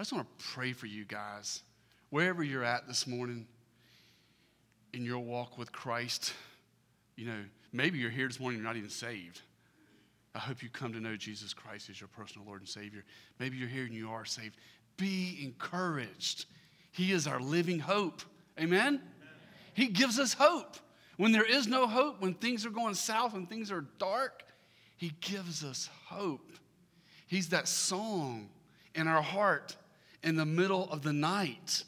I just want to pray for you guys, wherever you're at this morning in your walk with Christ. You know, maybe you're here this morning, you're not even saved. I hope you come to know Jesus Christ as your personal Lord and Savior. Maybe you're here and you are saved. Be encouraged. He is our living hope. Amen? He gives us hope. When there is no hope, when things are going south and things are dark, He gives us hope. He's that song in our heart in the middle of the night.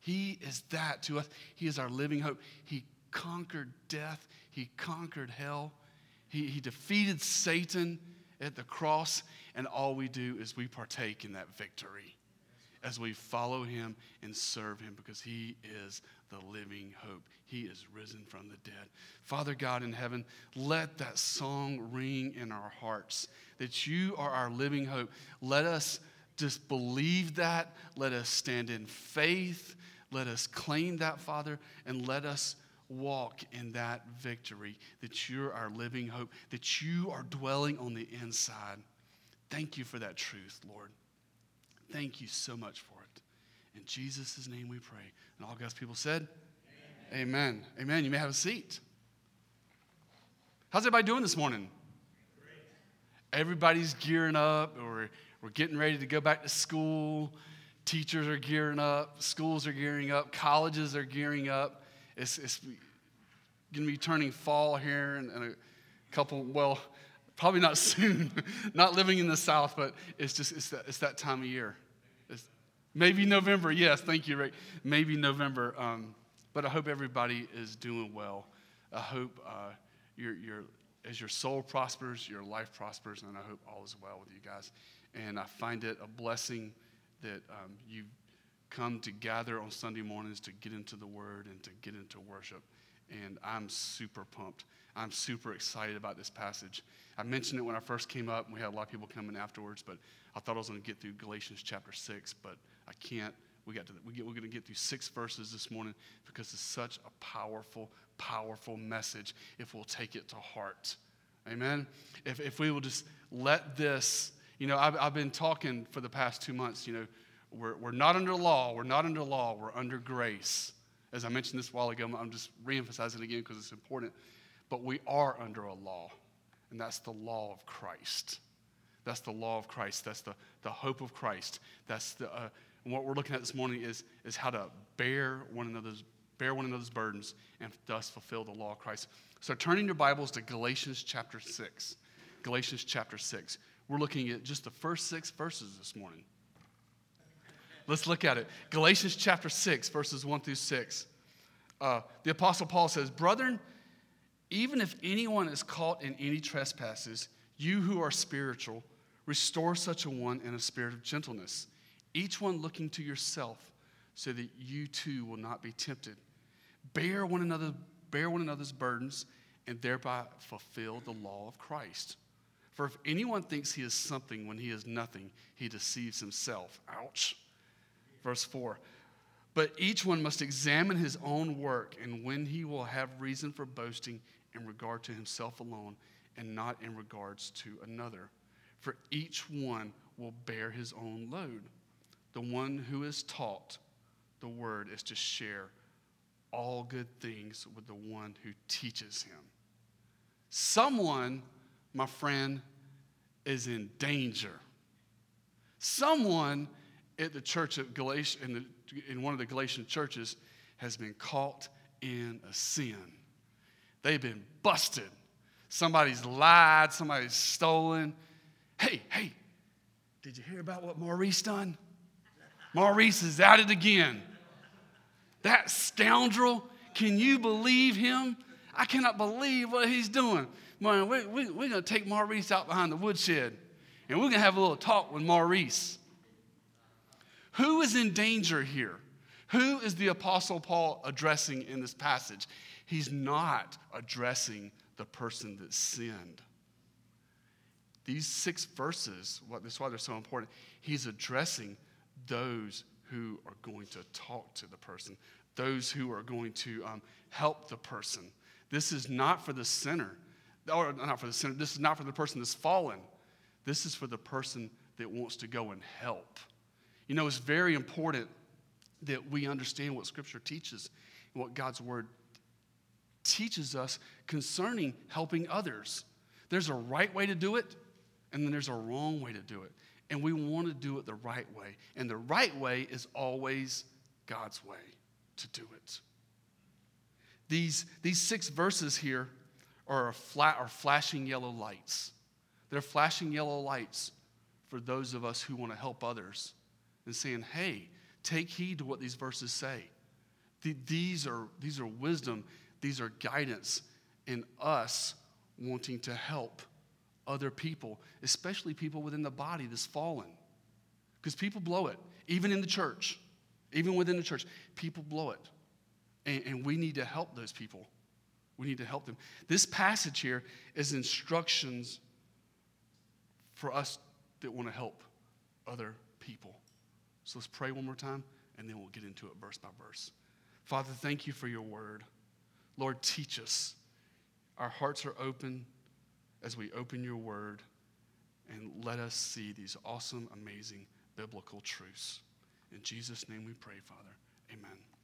He is that to us. He is our living hope. He conquered death, He conquered hell, He, he defeated Satan at the cross, and all we do is we partake in that victory as we follow Him and serve Him because He is the living hope. He is risen from the dead. Father God in heaven, let that song ring in our hearts that you are our living hope. Let us just believe that. Let us stand in faith. Let us claim that, Father, and let us walk in that victory that you're our living hope, that you are dwelling on the inside. Thank you for that truth, Lord. Thank you so much for it. In Jesus' name we pray. And all God's people said, Amen. Amen. Amen. You may have a seat. How's everybody doing this morning? Everybody's gearing up, or we're getting ready to go back to school. Teachers are gearing up, schools are gearing up, colleges are gearing up. It's, it's going to be turning fall here and a couple, well, probably not soon, not living in the South, but it's just, it's that, it's that time of year. It's maybe November, yes, thank you, Rick. Maybe November, um, but I hope everybody is doing well. I hope uh, you're, you're, as your soul prospers, your life prospers, and I hope all is well with you guys. And I find it a blessing that um, you come to gather on Sunday mornings to get into the Word and to get into worship. And I'm super pumped. I'm super excited about this passage. I mentioned it when I first came up, and we had a lot of people coming afterwards, but I thought I was going to get through Galatians chapter 6, but I can't. We got to, we get, we're going to get through six verses this morning because it's such a powerful, powerful message if we'll take it to heart. Amen? If, if we will just let this you know, I've, I've been talking for the past two months, you know, we're, we're not under law, we're not under law, we're under grace. As I mentioned this a while ago, I'm just reemphasizing it again because it's important. But we are under a law, and that's the law of Christ. That's the law of Christ. That's the, the hope of Christ. That's the, uh, what we're looking at this morning is, is how to bear one another's bear one another's burdens and thus fulfill the law of Christ. So turning your Bibles to Galatians chapter 6. Galatians chapter 6. We're looking at just the first six verses this morning. Let's look at it. Galatians chapter 6, verses 1 through 6. Uh, the Apostle Paul says, Brethren, even if anyone is caught in any trespasses, you who are spiritual, restore such a one in a spirit of gentleness, each one looking to yourself, so that you too will not be tempted. Bear one another, bear one another's burdens, and thereby fulfill the law of Christ. For if anyone thinks he is something when he is nothing, he deceives himself. Ouch. Verse 4. But each one must examine his own work, and when he will have reason for boasting in regard to himself alone, and not in regards to another. For each one will bear his own load. The one who is taught the word is to share all good things with the one who teaches him. Someone my friend, is in danger. Someone at the church of Galatia, in, the, in one of the Galatian churches, has been caught in a sin. They've been busted. Somebody's lied, somebody's stolen. Hey, hey, did you hear about what Maurice done? Maurice is at it again. That scoundrel, can you believe him? I cannot believe what he's doing man, we, we, we're going to take Maurice out behind the woodshed and we're going to have a little talk with Maurice. Who is in danger here? Who is the Apostle Paul addressing in this passage? He's not addressing the person that sinned. These six verses, what, that's why they're so important, he's addressing those who are going to talk to the person, those who are going to um, help the person. This is not for the sinner or not for the sinner, this is not for the person that's fallen. This is for the person that wants to go and help. You know, it's very important that we understand what Scripture teaches and what God's Word teaches us concerning helping others. There's a right way to do it, and then there's a wrong way to do it. And we want to do it the right way. And the right way is always God's way to do it. These, these six verses here are, flat, are flashing yellow lights. They're flashing yellow lights for those of us who want to help others and saying, hey, take heed to what these verses say. These are, these are wisdom, these are guidance in us wanting to help other people, especially people within the body that's fallen. Because people blow it, even in the church, even within the church, people blow it. And, and we need to help those people. We need to help them. This passage here is instructions for us that want to help other people. So let's pray one more time, and then we'll get into it verse by verse. Father, thank you for your word. Lord, teach us. Our hearts are open as we open your word, and let us see these awesome, amazing biblical truths. In Jesus' name we pray, Father. Amen.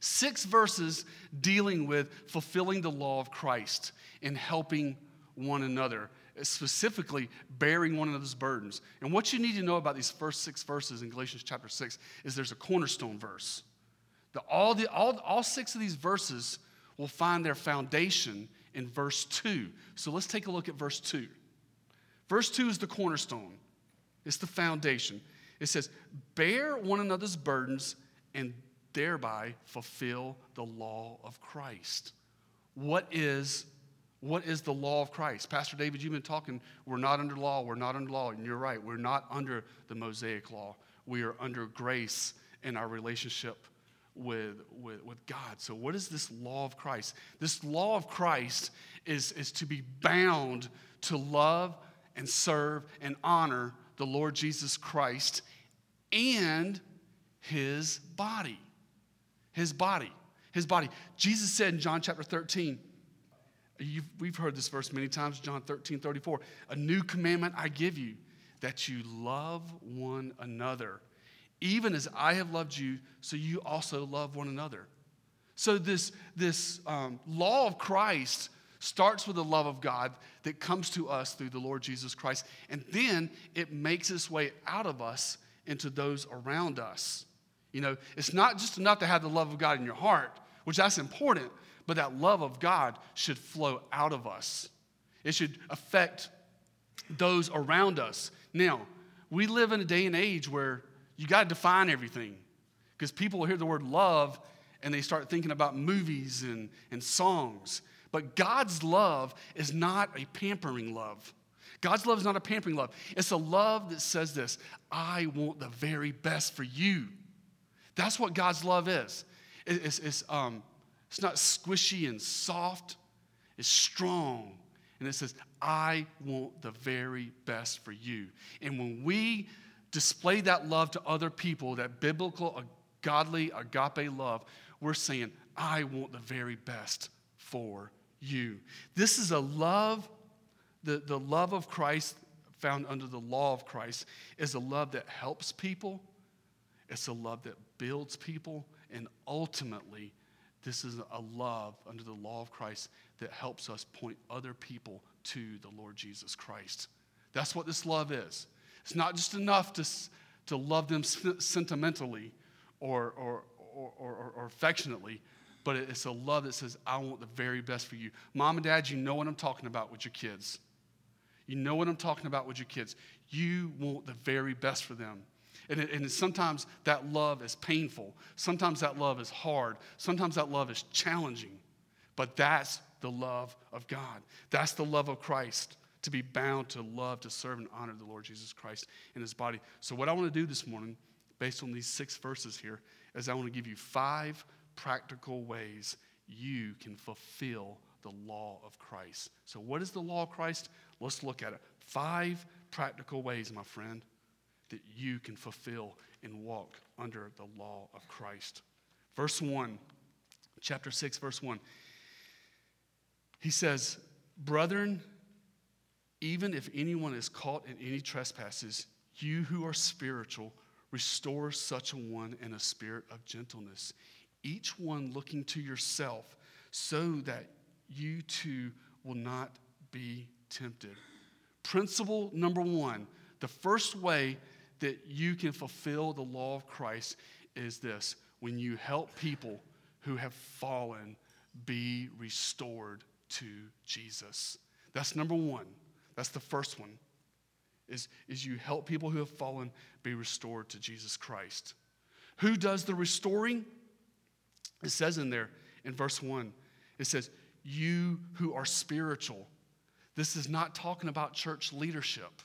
Six verses dealing with fulfilling the law of Christ and helping one another, specifically bearing one another's burdens. And what you need to know about these first six verses in Galatians chapter 6 is there's a cornerstone verse. The, all, the, all, all six of these verses will find their foundation in verse 2. So let's take a look at verse 2. Verse 2 is the cornerstone, it's the foundation. It says, Bear one another's burdens and thereby fulfill the law of Christ. What is what is the law of Christ? Pastor David, you've been talking, we're not under law, we're not under law, and you're right, we're not under the Mosaic law. We are under grace in our relationship with, with, with God. So, what is this law of Christ? This law of Christ is, is to be bound to love and serve and honor the Lord Jesus Christ and his body. His body. His body. Jesus said in John chapter 13, we've heard this verse many times, John 13, 34. A new commandment I give you, that you love one another even as I have loved you, so you also love one another. So, this, this um, law of Christ starts with the love of God that comes to us through the Lord Jesus Christ, and then it makes its way out of us into those around us. You know, it's not just enough to have the love of God in your heart, which that's important, but that love of God should flow out of us. It should affect those around us. Now, we live in a day and age where you got to define everything because people hear the word love and they start thinking about movies and, and songs. But God's love is not a pampering love. God's love is not a pampering love. It's a love that says this I want the very best for you. That's what God's love is. It's, it's, um, it's not squishy and soft, it's strong. And it says, I want the very best for you. And when we display that love to other people, that biblical, godly, agape love, we're saying, I want the very best for you. This is a love, the, the love of Christ found under the law of Christ is a love that helps people, it's a love that builds people, and ultimately, this is a love under the law of Christ that helps us point other people to the Lord Jesus Christ. That's what this love is. It's not just enough to, to love them sentimentally or, or, or, or, or affectionately, but it's a love that says, I want the very best for you. Mom and dad, you know what I'm talking about with your kids. You know what I'm talking about with your kids. You want the very best for them. And, it, and sometimes that love is painful. Sometimes that love is hard. Sometimes that love is challenging. But that's the love of God. That's the love of Christ to be bound to love, to serve, and honor the Lord Jesus Christ in his body. So, what I want to do this morning, based on these six verses here, is I want to give you five practical ways you can fulfill the law of Christ. So, what is the law of Christ? Let's look at it. Five practical ways, my friend, that you can fulfill and walk under the law of Christ. Verse 1, chapter 6, verse 1. He says, Brethren, even if anyone is caught in any trespasses, you who are spiritual, Restore such a one in a spirit of gentleness, each one looking to yourself, so that you too will not be tempted. Principle number one the first way that you can fulfill the law of Christ is this when you help people who have fallen be restored to Jesus. That's number one. That's the first one. Is, is you help people who have fallen be restored to Jesus Christ. Who does the restoring? It says in there in verse 1, it says, You who are spiritual. This is not talking about church leadership.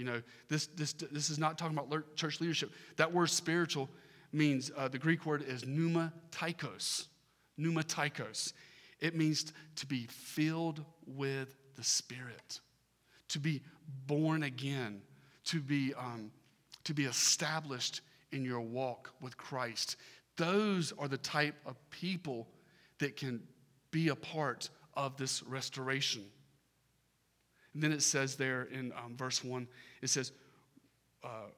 You know, this, this, this is not talking about church leadership. That word spiritual means, uh, the Greek word is pneumatikos. Pneumatikos. It means to be filled with the Spirit, to be born again, to be, um, to be established in your walk with Christ. Those are the type of people that can be a part of this restoration. And then it says there in um, verse 1, it says, uh,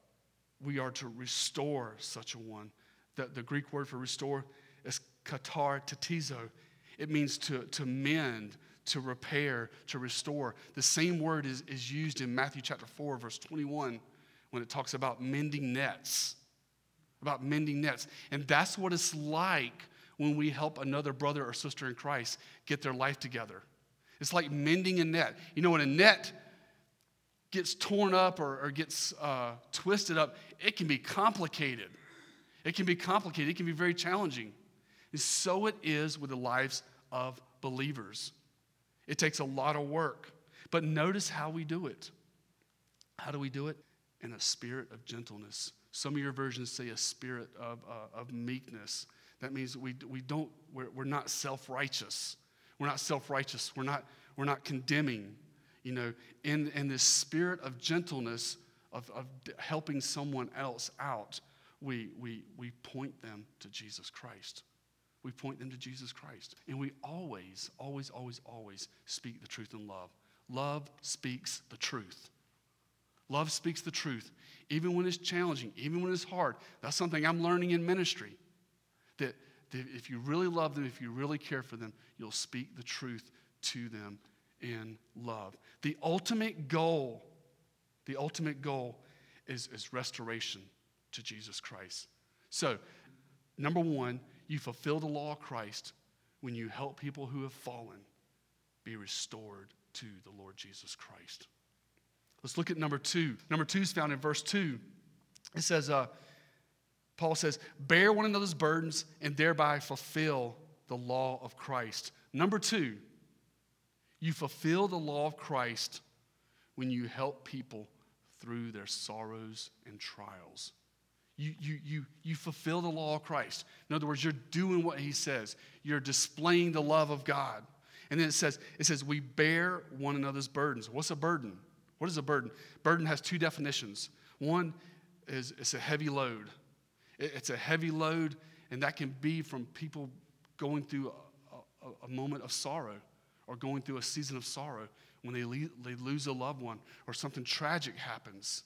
we are to restore such a one. The, the Greek word for restore is katartizo. It means to, to mend, to repair, to restore. The same word is, is used in Matthew chapter 4, verse 21, when it talks about mending nets. About mending nets. And that's what it's like when we help another brother or sister in Christ get their life together. It's like mending a net. You know, when a net gets torn up or, or gets uh, twisted up, it can be complicated. It can be complicated. It can be very challenging. And so it is with the lives of believers. It takes a lot of work. But notice how we do it. How do we do it? In a spirit of gentleness. Some of your versions say a spirit of, uh, of meekness. That means we, we don't, we're, we're not self righteous. We're not self righteous. We're not, we're not condemning. You know, in, in this spirit of gentleness, of, of helping someone else out, we, we, we point them to Jesus Christ. We point them to Jesus Christ. And we always, always, always, always speak the truth in love. Love speaks the truth. Love speaks the truth, even when it's challenging, even when it's hard. That's something I'm learning in ministry. That if you really love them, if you really care for them, you'll speak the truth to them in love. The ultimate goal, the ultimate goal is, is restoration to Jesus Christ. So, number one, you fulfill the law of Christ when you help people who have fallen be restored to the Lord Jesus Christ. Let's look at number two. Number two is found in verse two. It says, uh, Paul says, bear one another's burdens and thereby fulfill the law of Christ. Number two, you fulfill the law of Christ when you help people through their sorrows and trials. You, you, you, you fulfill the law of Christ. In other words, you're doing what he says. You're displaying the love of God. And then it says, it says, we bear one another's burdens. What's a burden? What is a burden? Burden has two definitions. One is it's a heavy load. It's a heavy load, and that can be from people going through a, a, a moment of sorrow or going through a season of sorrow when they, le- they lose a loved one or something tragic happens.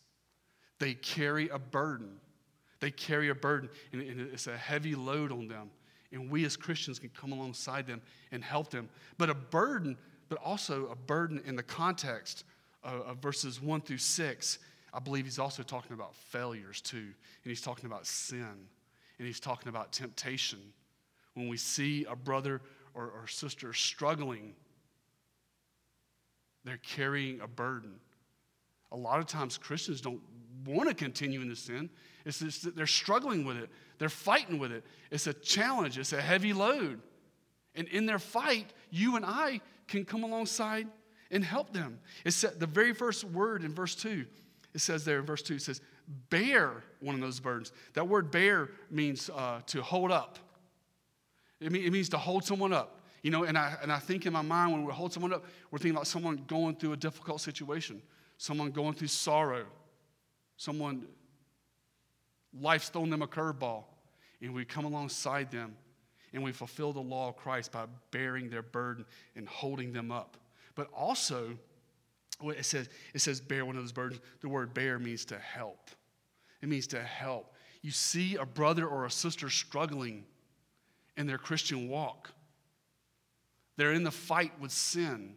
They carry a burden. They carry a burden, and it's a heavy load on them. And we as Christians can come alongside them and help them. But a burden, but also a burden in the context of, of verses one through six I believe he's also talking about failures too. And he's talking about sin. And he's talking about temptation. When we see a brother or, or sister struggling, they're carrying a burden. A lot of times Christians don't want to continue in the sin. It's just that they're struggling with it. They're fighting with it. It's a challenge. It's a heavy load. And in their fight, you and I can come alongside and help them. It's the very first word in verse 2 it says there in verse 2, it says, bear one of those burdens. That word bear means uh, to hold up, it, mean, it means to hold someone up. You know, and I, and I think in my mind when we hold someone up, we're thinking about someone going through a difficult situation, someone going through sorrow, someone, life's thrown them a curveball, and we come alongside them and we fulfill the law of Christ by bearing their burden and holding them up. But also, it says, it says bear one of those burdens. The word bear means to help. it means to help. You see a brother or a sister struggling in their Christian walk, they're in the fight with sin.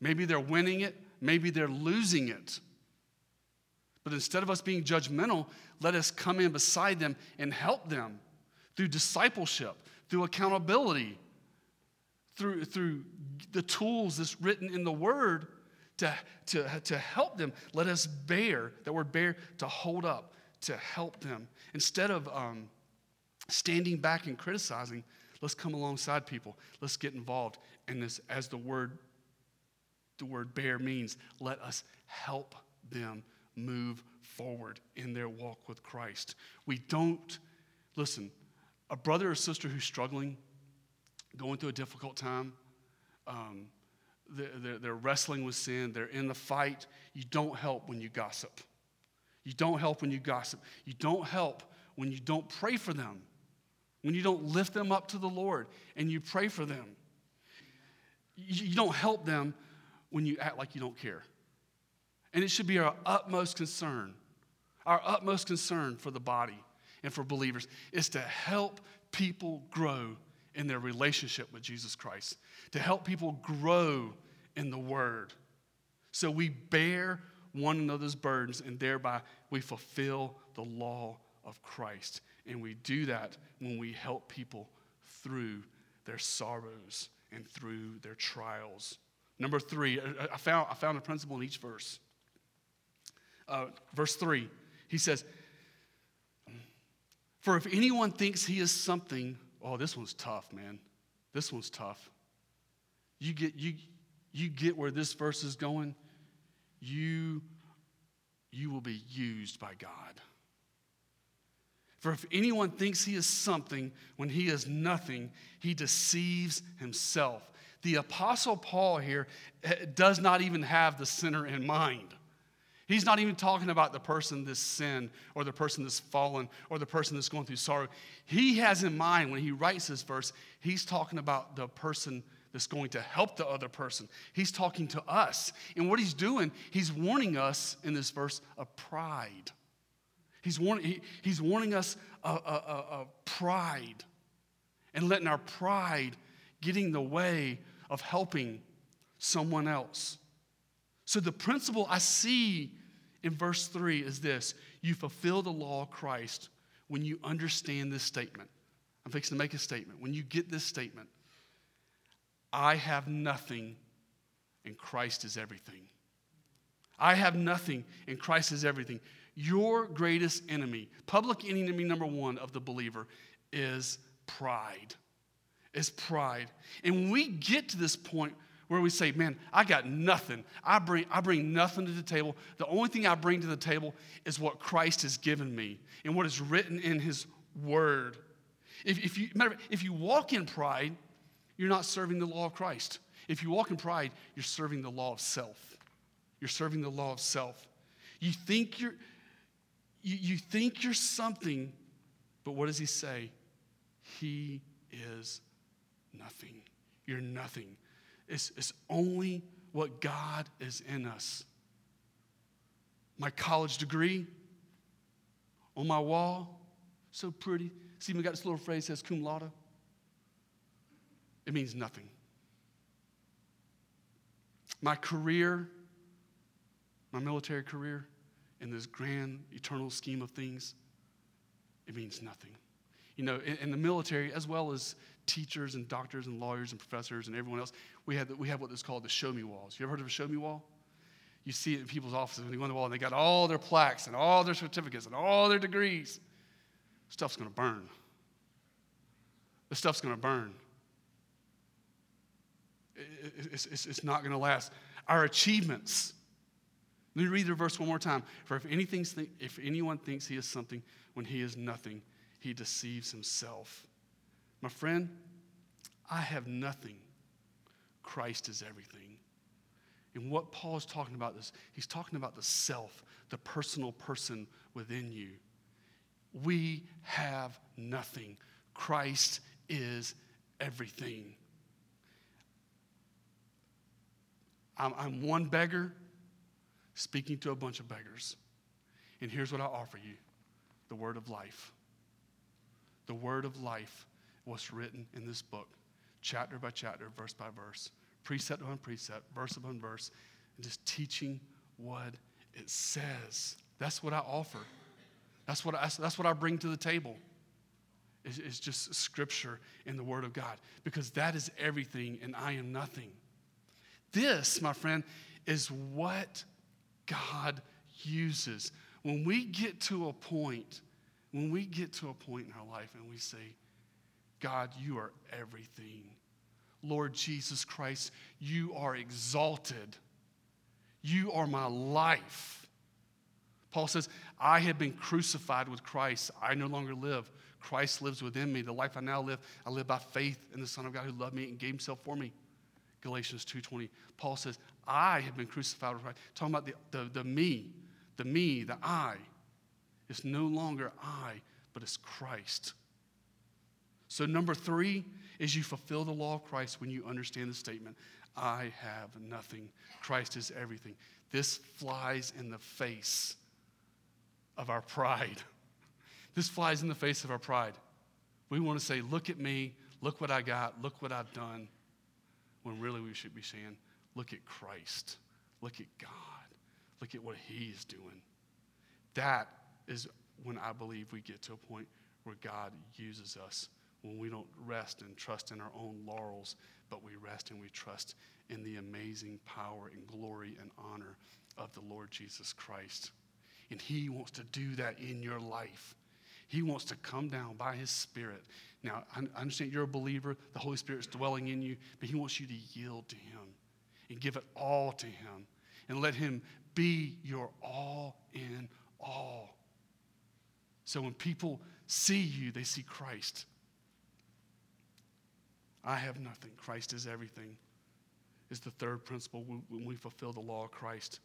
Maybe they're winning it, maybe they're losing it. But instead of us being judgmental, let us come in beside them and help them through discipleship, through accountability, through, through the tools that's written in the Word to, to, to help them. Let us bear, that word bear, to hold up, to help them. Instead of um, standing back and criticizing, let's come alongside people. Let's get involved. And this, as the word, the word bear means, let us help them move forward in their walk with Christ. We don't, listen, a brother or sister who's struggling, going through a difficult time, um, they're, they're wrestling with sin, they're in the fight. You don't help when you gossip. You don't help when you gossip. You don't help when you don't pray for them, when you don't lift them up to the Lord and you pray for them. You don't help them when you act like you don't care. And it should be our utmost concern, our utmost concern for the body and for believers is to help people grow in their relationship with Jesus Christ, to help people grow in the Word. So we bear one another's burdens and thereby we fulfill the law of Christ. And we do that when we help people through their sorrows and through their trials. Number three, I found, I found a principle in each verse. Uh, verse three, he says, For if anyone thinks he is something Oh, this one's tough, man. This one's tough. You get, you, you get where this verse is going, you, you will be used by God. For if anyone thinks he is something when he is nothing, he deceives himself. The Apostle Paul here eh, does not even have the sinner in mind. He's not even talking about the person that's sinned or the person that's fallen or the person that's going through sorrow. He has in mind when he writes this verse, he's talking about the person that's going to help the other person. He's talking to us. And what he's doing, he's warning us in this verse of pride. He's warning, he, he's warning us of, of, of pride and letting our pride getting in the way of helping someone else. So, the principle I see in verse 3 is this you fulfill the law of Christ when you understand this statement. I'm fixing to make a statement. When you get this statement, I have nothing and Christ is everything. I have nothing and Christ is everything. Your greatest enemy, public enemy number one of the believer, is pride. Is pride. And when we get to this point where we say, Man, I got nothing. I bring, I bring nothing to the table. The only thing I bring to the table is what Christ has given me and what is written in His Word. If, if, you, matter, if you walk in pride, you're not serving the law of Christ. If you walk in pride, you're serving the law of self. You're serving the law of self. You think you're, you, you think you're something, but what does he say? He is nothing. You're nothing. It's, it's only what God is in us. My college degree on my wall, so pretty. See, we got this little phrase that says cum laude. It means nothing. My career, my military career, in this grand eternal scheme of things, it means nothing. You know, in, in the military, as well as teachers and doctors and lawyers and professors and everyone else, we have, we have what is called the show me walls. You ever heard of a show me wall? You see it in people's offices when they go on the wall and they got all their plaques and all their certificates and all their degrees. Stuff's gonna burn. The stuff's gonna burn. It's, it's, it's not gonna last. Our achievements. Let me read the verse one more time. For if, anything, if anyone thinks he is something when he is nothing, he deceives himself. My friend, I have nothing. Christ is everything. And what Paul is talking about is he's talking about the self, the personal person within you. We have nothing. Christ is everything. I'm, I'm one beggar speaking to a bunch of beggars. And here's what I offer you the word of life. The word of life was written in this book, chapter by chapter, verse by verse, precept upon precept, verse upon verse, and just teaching what it says. That's what I offer. That's what I, that's what I bring to the table. It's, is just scripture in the Word of God because that is everything and I am nothing. This, my friend, is what God uses. When we get to a point, when we get to a point in our life and we say, God, you are everything. Lord Jesus Christ, you are exalted. You are my life. Paul says, I have been crucified with Christ. I no longer live. Christ lives within me. The life I now live, I live by faith in the Son of God who loved me and gave himself for me. Galatians 2.20. Paul says, I have been crucified with Christ. Talking about the, the, the me, the me, the I. It's no longer I, but it's Christ. So, number three is you fulfill the law of Christ when you understand the statement, I have nothing. Christ is everything. This flies in the face of our pride. This flies in the face of our pride. We want to say, Look at me, look what I got, look what I've done. When really we should be saying, Look at Christ, look at God, look at what He is doing. That is when I believe we get to a point where God uses us, when we don't rest and trust in our own laurels, but we rest and we trust in the amazing power and glory and honor of the Lord Jesus Christ. And He wants to do that in your life. He wants to come down by His Spirit. Now, I understand you're a believer, the Holy Spirit's dwelling in you, but He wants you to yield to Him and give it all to Him and let Him be your all in all. So when people see you, they see Christ. I have nothing. Christ is everything. Is the third principle when we fulfill the law of Christ.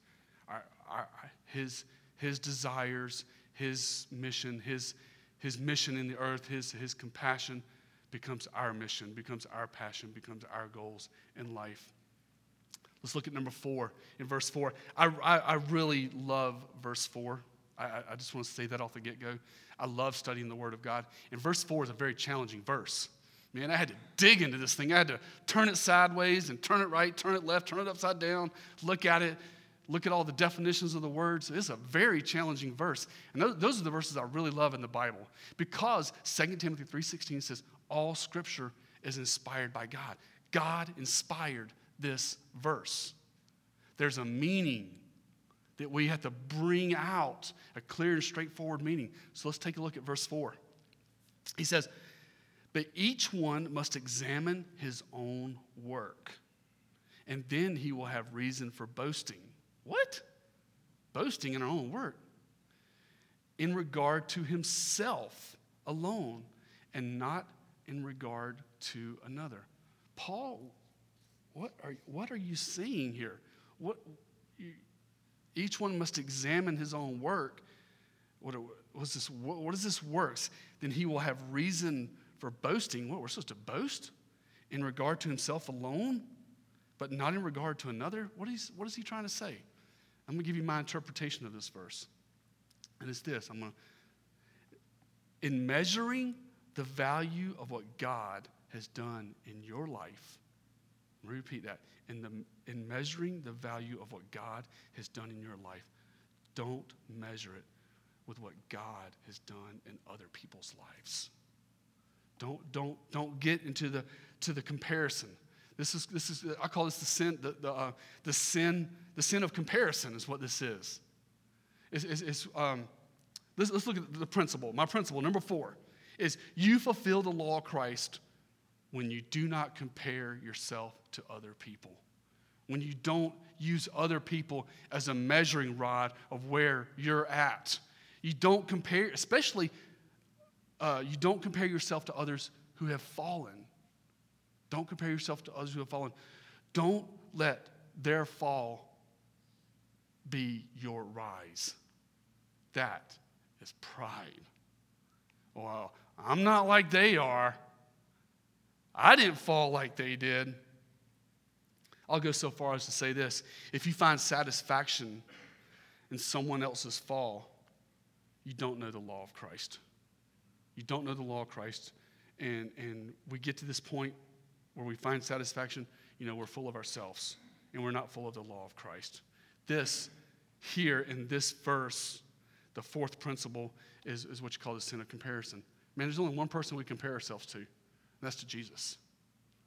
Our, our, his, his desires, his mission, his, his mission in the earth, his, his compassion becomes our mission, becomes our passion, becomes our goals in life. Let's look at number four. In verse four, I, I, I really love verse four. I, I just want to say that off the get go. I love studying the Word of God. And verse 4 is a very challenging verse. Man, I had to dig into this thing. I had to turn it sideways and turn it right, turn it left, turn it upside down, look at it, look at all the definitions of the words. It's a very challenging verse. And those are the verses I really love in the Bible because 2 Timothy 3.16 says, all scripture is inspired by God. God inspired this verse. There's a meaning that we have to bring out a clear and straightforward meaning. So let's take a look at verse 4. He says, But each one must examine his own work, and then he will have reason for boasting. What? Boasting in our own work. In regard to himself alone, and not in regard to another. Paul, what are, what are you seeing here? What, you, each one must examine his own work. What, what's this, what, what is this works? Then he will have reason for boasting. What, we're supposed to boast in regard to himself alone, but not in regard to another? What is, what is he trying to say? I'm going to give you my interpretation of this verse. And it's this I'm going to, in measuring the value of what God has done in your life, repeat that in, the, in measuring the value of what God has done in your life, don't measure it with what God has done in other people's lives. Don't, don't, don't get into the, to the comparison. This is, this is, I call this the sin, the, the, uh, the sin, the sin of comparison is what this is. It's, it's, it's um, let's, let's look at the principle. My principle, number four, is you fulfill the law of Christ when you do not compare yourself to other people, when you don't use other people as a measuring rod of where you're at. You don't compare, especially, uh, you don't compare yourself to others who have fallen. Don't compare yourself to others who have fallen. Don't let their fall be your rise. That is pride. Well, I'm not like they are. I didn't fall like they did. I'll go so far as to say this if you find satisfaction in someone else's fall, you don't know the law of Christ. You don't know the law of Christ. And, and we get to this point where we find satisfaction, you know, we're full of ourselves and we're not full of the law of Christ. This, here in this verse, the fourth principle is, is what you call the sin of comparison. Man, there's only one person we compare ourselves to, and that's to Jesus.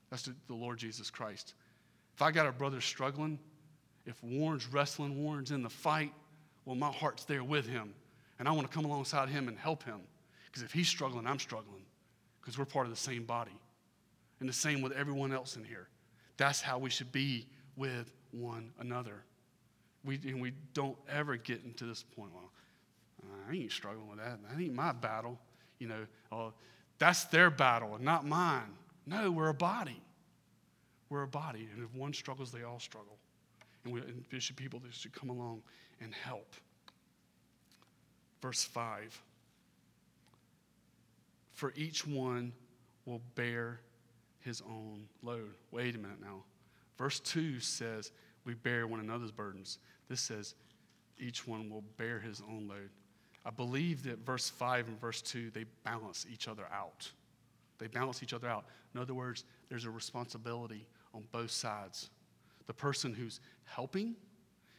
That's to the Lord Jesus Christ. If I got a brother struggling, if Warren's wrestling, Warren's in the fight, well, my heart's there with him. And I want to come alongside him and help him. Because if he's struggling, I'm struggling. Because we're part of the same body. And the same with everyone else in here. That's how we should be with one another. We, and we don't ever get into this point, well, I ain't struggling with that. That ain't my battle. You know, oh, that's their battle and not mine. No, we're a body. We're a body. And if one struggles, they all struggle. And, we, and there should people that should come along and help. Verse 5 For each one will bear his own load. Wait a minute now. Verse 2 says, We bear one another's burdens. This says, Each one will bear his own load. I believe that verse 5 and verse 2, they balance each other out. They balance each other out. In other words, there's a responsibility on both sides. The person who's helping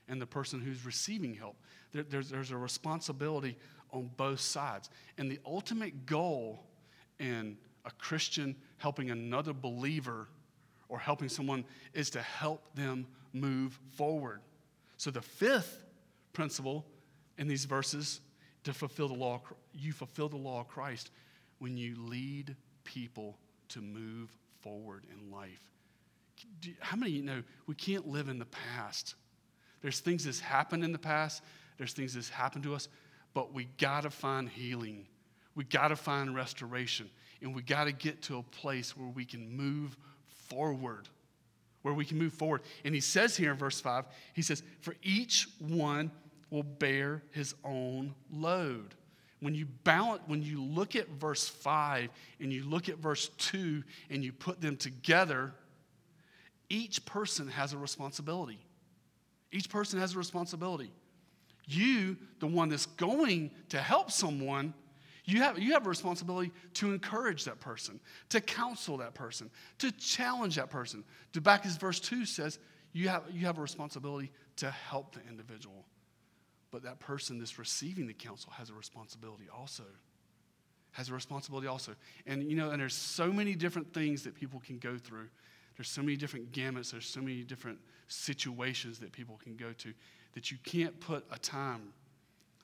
and the person who's receiving help. There, there's, there's a responsibility on both sides. And the ultimate goal in a Christian helping another believer or helping someone is to help them move forward. So the fifth principle in these verses to fulfill the law, you fulfill the law of Christ when you lead people to move forward in life. How many you know we can't live in the past? There's things that's happened in the past, there's things that's happened to us, but we got to find healing. We got to find restoration. And we got to get to a place where we can move forward. Where we can move forward. And he says here in verse 5, he says, For each one will bear his own load. When you balance, when you look at verse 5 and you look at verse 2 and you put them together, each person has a responsibility. Each person has a responsibility. You, the one that's going to help someone, you have, you have a responsibility to encourage that person, to counsel that person, to challenge that person. To back as verse 2 says, you have, you have a responsibility to help the individual. But that person that's receiving the counsel has a responsibility also. Has a responsibility also. And you know, and there's so many different things that people can go through. There's so many different gamuts, there's so many different situations that people can go to that you can't put a time,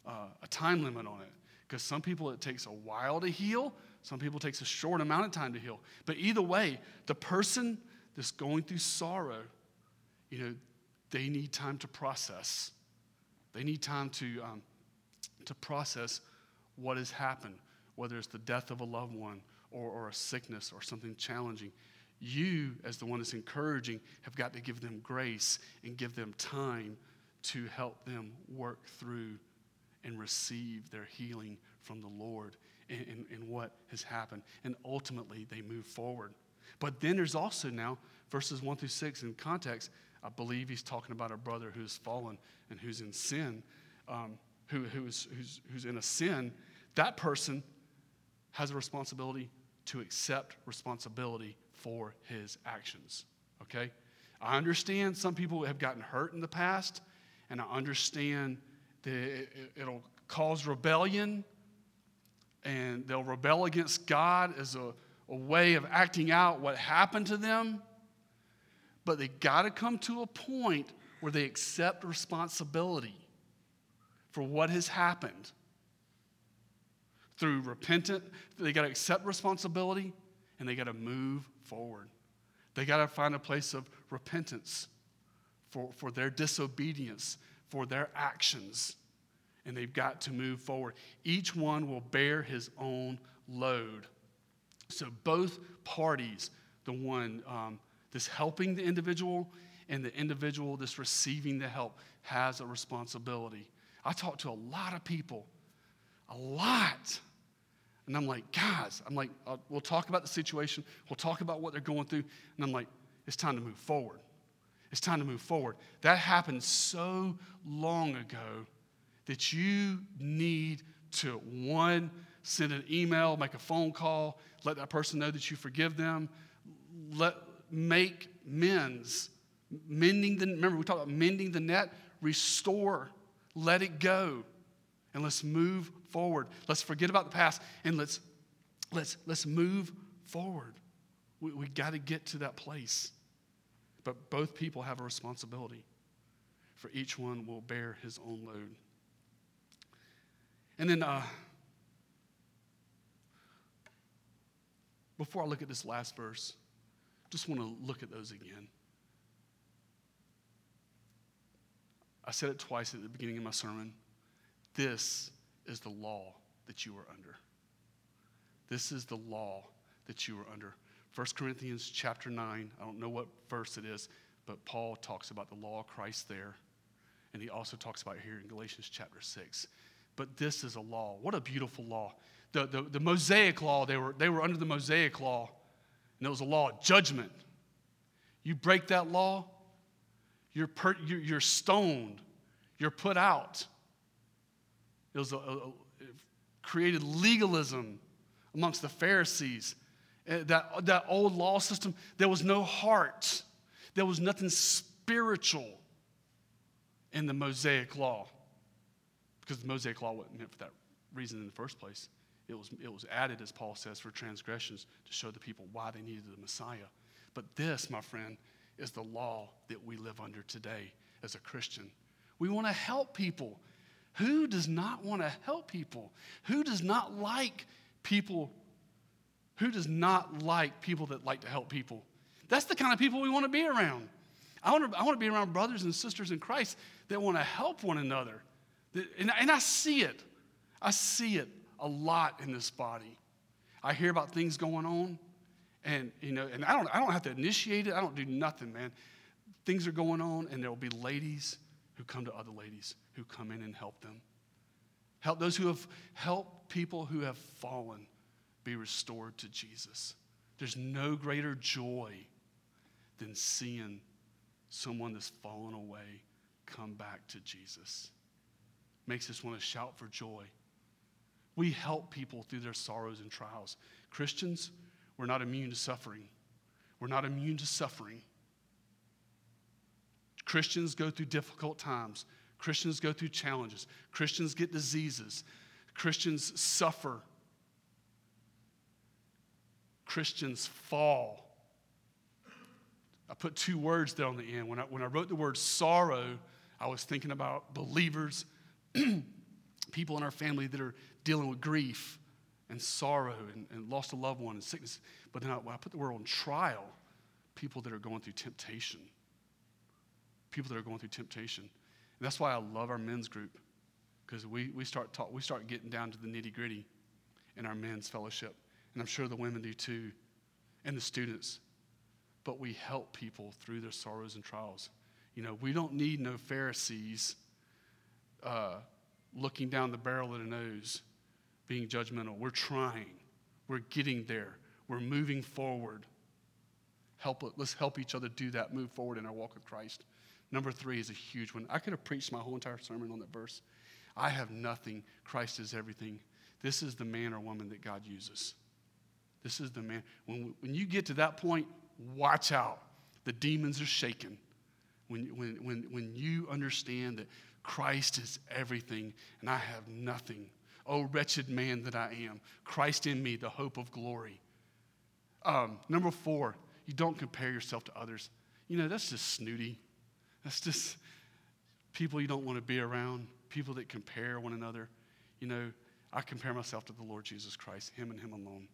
uh, a time limit on it. Because some people it takes a while to heal, some people it takes a short amount of time to heal. But either way, the person that's going through sorrow, you know, they need time to process. They need time to, um, to process what has happened, whether it's the death of a loved one or, or a sickness or something challenging. You, as the one that's encouraging, have got to give them grace and give them time to help them work through and receive their healing from the Lord in, in, in, what has happened. And ultimately, they move forward. But then there's also now verses 1 through 6 in context. I believe he's talking about a brother who's fallen and who's in sin, um, who, who's, who's, who's in a sin. That person has a responsibility to accept responsibility for his actions. Okay? I understand some people have gotten hurt in the past, and I understand that it'll cause rebellion, and they'll rebel against God as a, a way of acting out what happened to them. But they got to come to a point where they accept responsibility for what has happened. Through repentance, they got to accept responsibility and they got to move forward. They got to find a place of repentance for, for their disobedience, for their actions, and they've got to move forward. Each one will bear his own load. So both parties, the one um, that's helping the individual and the individual that's receiving the help, has a responsibility. I talk to a lot of people, a lot and I'm like, guys, I'm like, uh, we'll talk about the situation, we'll talk about what they're going through. And I'm like, it's time to move forward. It's time to move forward. That happened so long ago that you need to one, send an email, make a phone call, let that person know that you forgive them. Let make mends. Mending the remember we talked about mending the net, restore, let it go. And let's move forward. Let's forget about the past and let's let's let's move forward. We, we got to get to that place. But both people have a responsibility, for each one will bear his own load. And then, uh, before I look at this last verse, just want to look at those again. I said it twice at the beginning of my sermon. This is the law that you are under. This is the law that you are under. 1 Corinthians chapter 9, I don't know what verse it is, but Paul talks about the law of Christ there. And he also talks about here in Galatians chapter 6. But this is a law. What a beautiful law. The, the, the Mosaic law, they were, they were under the Mosaic law, and it was a law of judgment. You break that law, you're, per, you're, you're stoned, you're put out. It was a, a, it created legalism amongst the Pharisees Uh, that, that old law system, there was no heart. There was nothing spiritual in the Mosaic law. Because the Mosaic law wasn't meant for that reason in the first place. It was, it was added, as Paul says, for transgressions to show the people why they needed the Messiah. But this, my friend, is the law that we live under today as a Christian. We want to help people. Who does not want to help people? Who does not like people who does not like people that like to help people? That's the kind of people we want to be around. I want to, I want to be around brothers and sisters in Christ that want to help one another. And, and I see it. I see it a lot in this body. I hear about things going on, and you know, and I don't, I don't have to initiate it. I don't do nothing, man. Things are going on, and there will be ladies who come to other ladies who come in and help them. Help those who have helped people who have fallen be restored to Jesus. There's no greater joy than seeing someone that's fallen away come back to Jesus. Makes us want to shout for joy. We help people through their sorrows and trials. Christians, we're not immune to suffering. We're not immune to suffering. Christians go through difficult times. Christians go through challenges. Christians get diseases. Christians suffer Christians fall. I put two words there on the end. When I, when I wrote the word sorrow, I was thinking about believers, people in our family that are dealing with grief and sorrow and, and lost a loved one and sickness. But then I, when I put the word on trial, people that are going through temptation. People that are going through temptation. And that's why I love our men's group, because we, we, start talk, we start getting down to the nitty gritty in our men's fellowship and I'm sure the women do too, and the students. But we help people through their sorrows and trials. You know, we don't need no Pharisees uh, looking down the barrel of the nose, being judgmental. We're trying. We're getting there. We're moving forward. Help, let's help each other do that, move forward in our walk with Christ. Number three is a huge one. I could have preached my whole entire sermon on that verse. I have nothing, Christ is everything. This is the man or woman that God uses. This is the man. When, when you get to that point, watch out. The demons are shaking. When, when, when, when you understand that Christ is everything and I have nothing. Oh, wretched man that I am. Christ in me, the hope of glory. Um, number four, you don't compare yourself to others. You know, that's just snooty. That's just people you don't want to be around, people that compare one another. You know, I compare myself to the Lord Jesus Christ, Him and Him alone.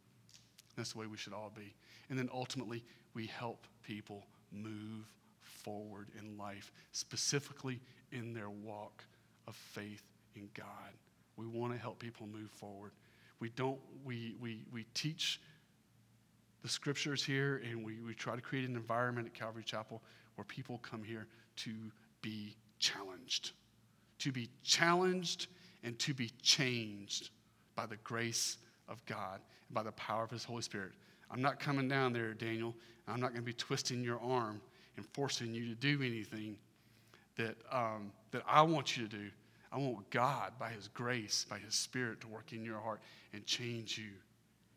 That's the way we should all be. And then ultimately, we help people move forward in life, specifically in their walk of faith in God. We want to help people move forward. We don't, we, we, we teach the scriptures here and we, we try to create an environment at Calvary Chapel where people come here to be challenged, to be challenged and to be changed by the grace of God by the power of His Holy Spirit. I'm not coming down there, Daniel. I'm not going to be twisting your arm and forcing you to do anything that, um, that I want you to do. I want God, by His grace, by His Spirit, to work in your heart and change you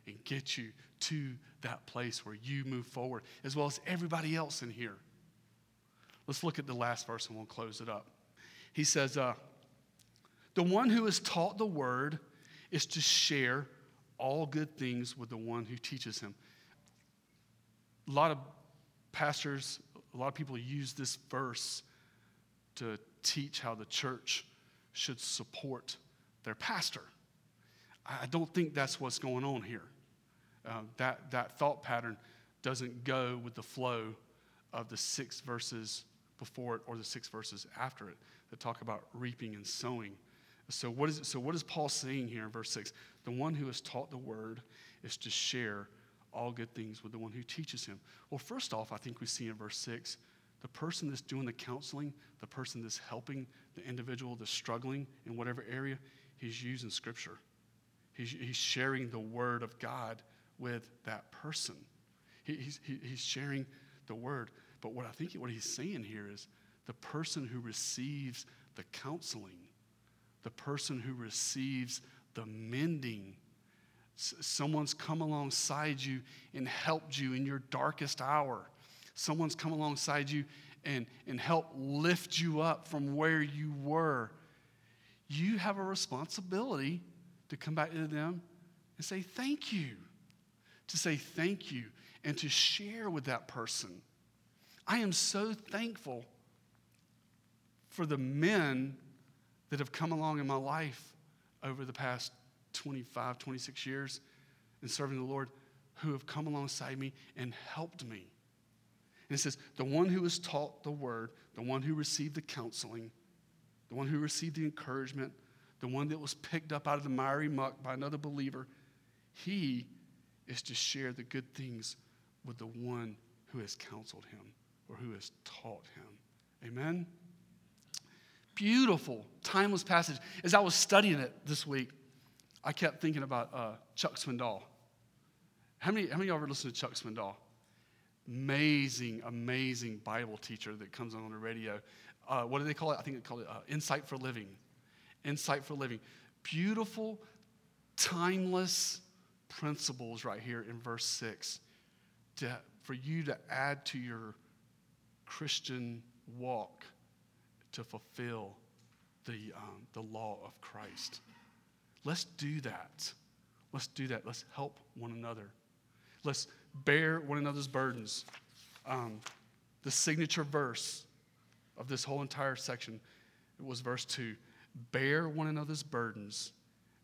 and get you to that place where you move forward, as well as everybody else in here. Let's look at the last verse and we'll close it up. He says, uh, The one who is taught the word is to share all good things with the one who teaches him. A lot of pastors, a lot of people use this verse to teach how the church should support their pastor. I don't think that's what's going on here. Uh, that, that thought pattern doesn't go with the flow of the six verses before it or the six verses after it that talk about reaping and sowing. So what is, so what is Paul saying here in verse 6? The one who has taught the word is to share all good things with the one who teaches him. Well, first off, I think we see in verse 6 the person that's doing the counseling, the person that's helping the individual that's struggling in whatever area, he's using scripture. He's, he's sharing the word of God with that person. He, he's, he, he's sharing the word. But what I think what he's saying here is the person who receives the counseling, the person who receives the mending, someone's come alongside you and helped you in your darkest hour. Someone's come alongside you and, and helped lift you up from where you were. You have a responsibility to come back to them and say thank you to say thank you and to share with that person. I am so thankful for the men that have come along in my life over the past 25, 26 years in serving the Lord who have come alongside me and helped me. And it says, the one who was taught the word, the one who received the counseling, the one who received the encouragement, the one that was picked up out of the miry muck by another believer, he is to share the good things with the one who has counseled him or who has taught him. Amen? Beautiful, timeless passage. As I was studying it this week, I kept thinking about uh, Chuck Swindoll. How many, how many of y'all ever listened to Chuck Swindoll? Amazing, amazing Bible teacher that comes on the radio. Uh, what do they call it? I think they call it uh, Insight for Living. Insight for Living. Beautiful, timeless, principles right here in verse 6 to, for you to add to your Christian walk to fulfill the, um, the law of Christ. Let's do that. Let's do that. Let's help one another. Let's bear one another's burdens. Um, the signature verse of this whole entire section was verse 2 Bear one another's burdens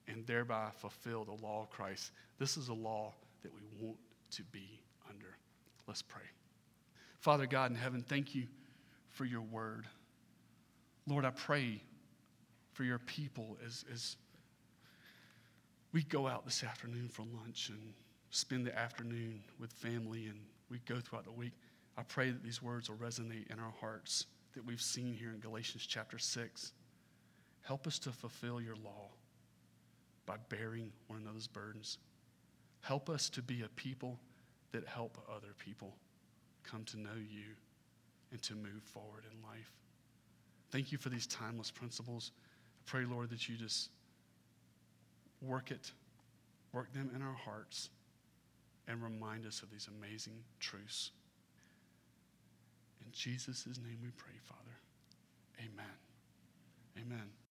and thereby fulfill the law of Christ. This is a law that we want to be under. Let's pray. Father God in heaven, thank you for your word. Lord, I pray for your people as, as we go out this afternoon for lunch and spend the afternoon with family and we go throughout the week. I pray that these words will resonate in our hearts that we've seen here in Galatians chapter 6. Help us to fulfill your law by bearing one another's burdens. Help us to be a people that help other people come to know you and to move forward in life. Thank you for these timeless principles. I pray, Lord, that you just work it, work them in our hearts, and remind us of these amazing truths. In Jesus' name we pray, Father. Amen. Amen.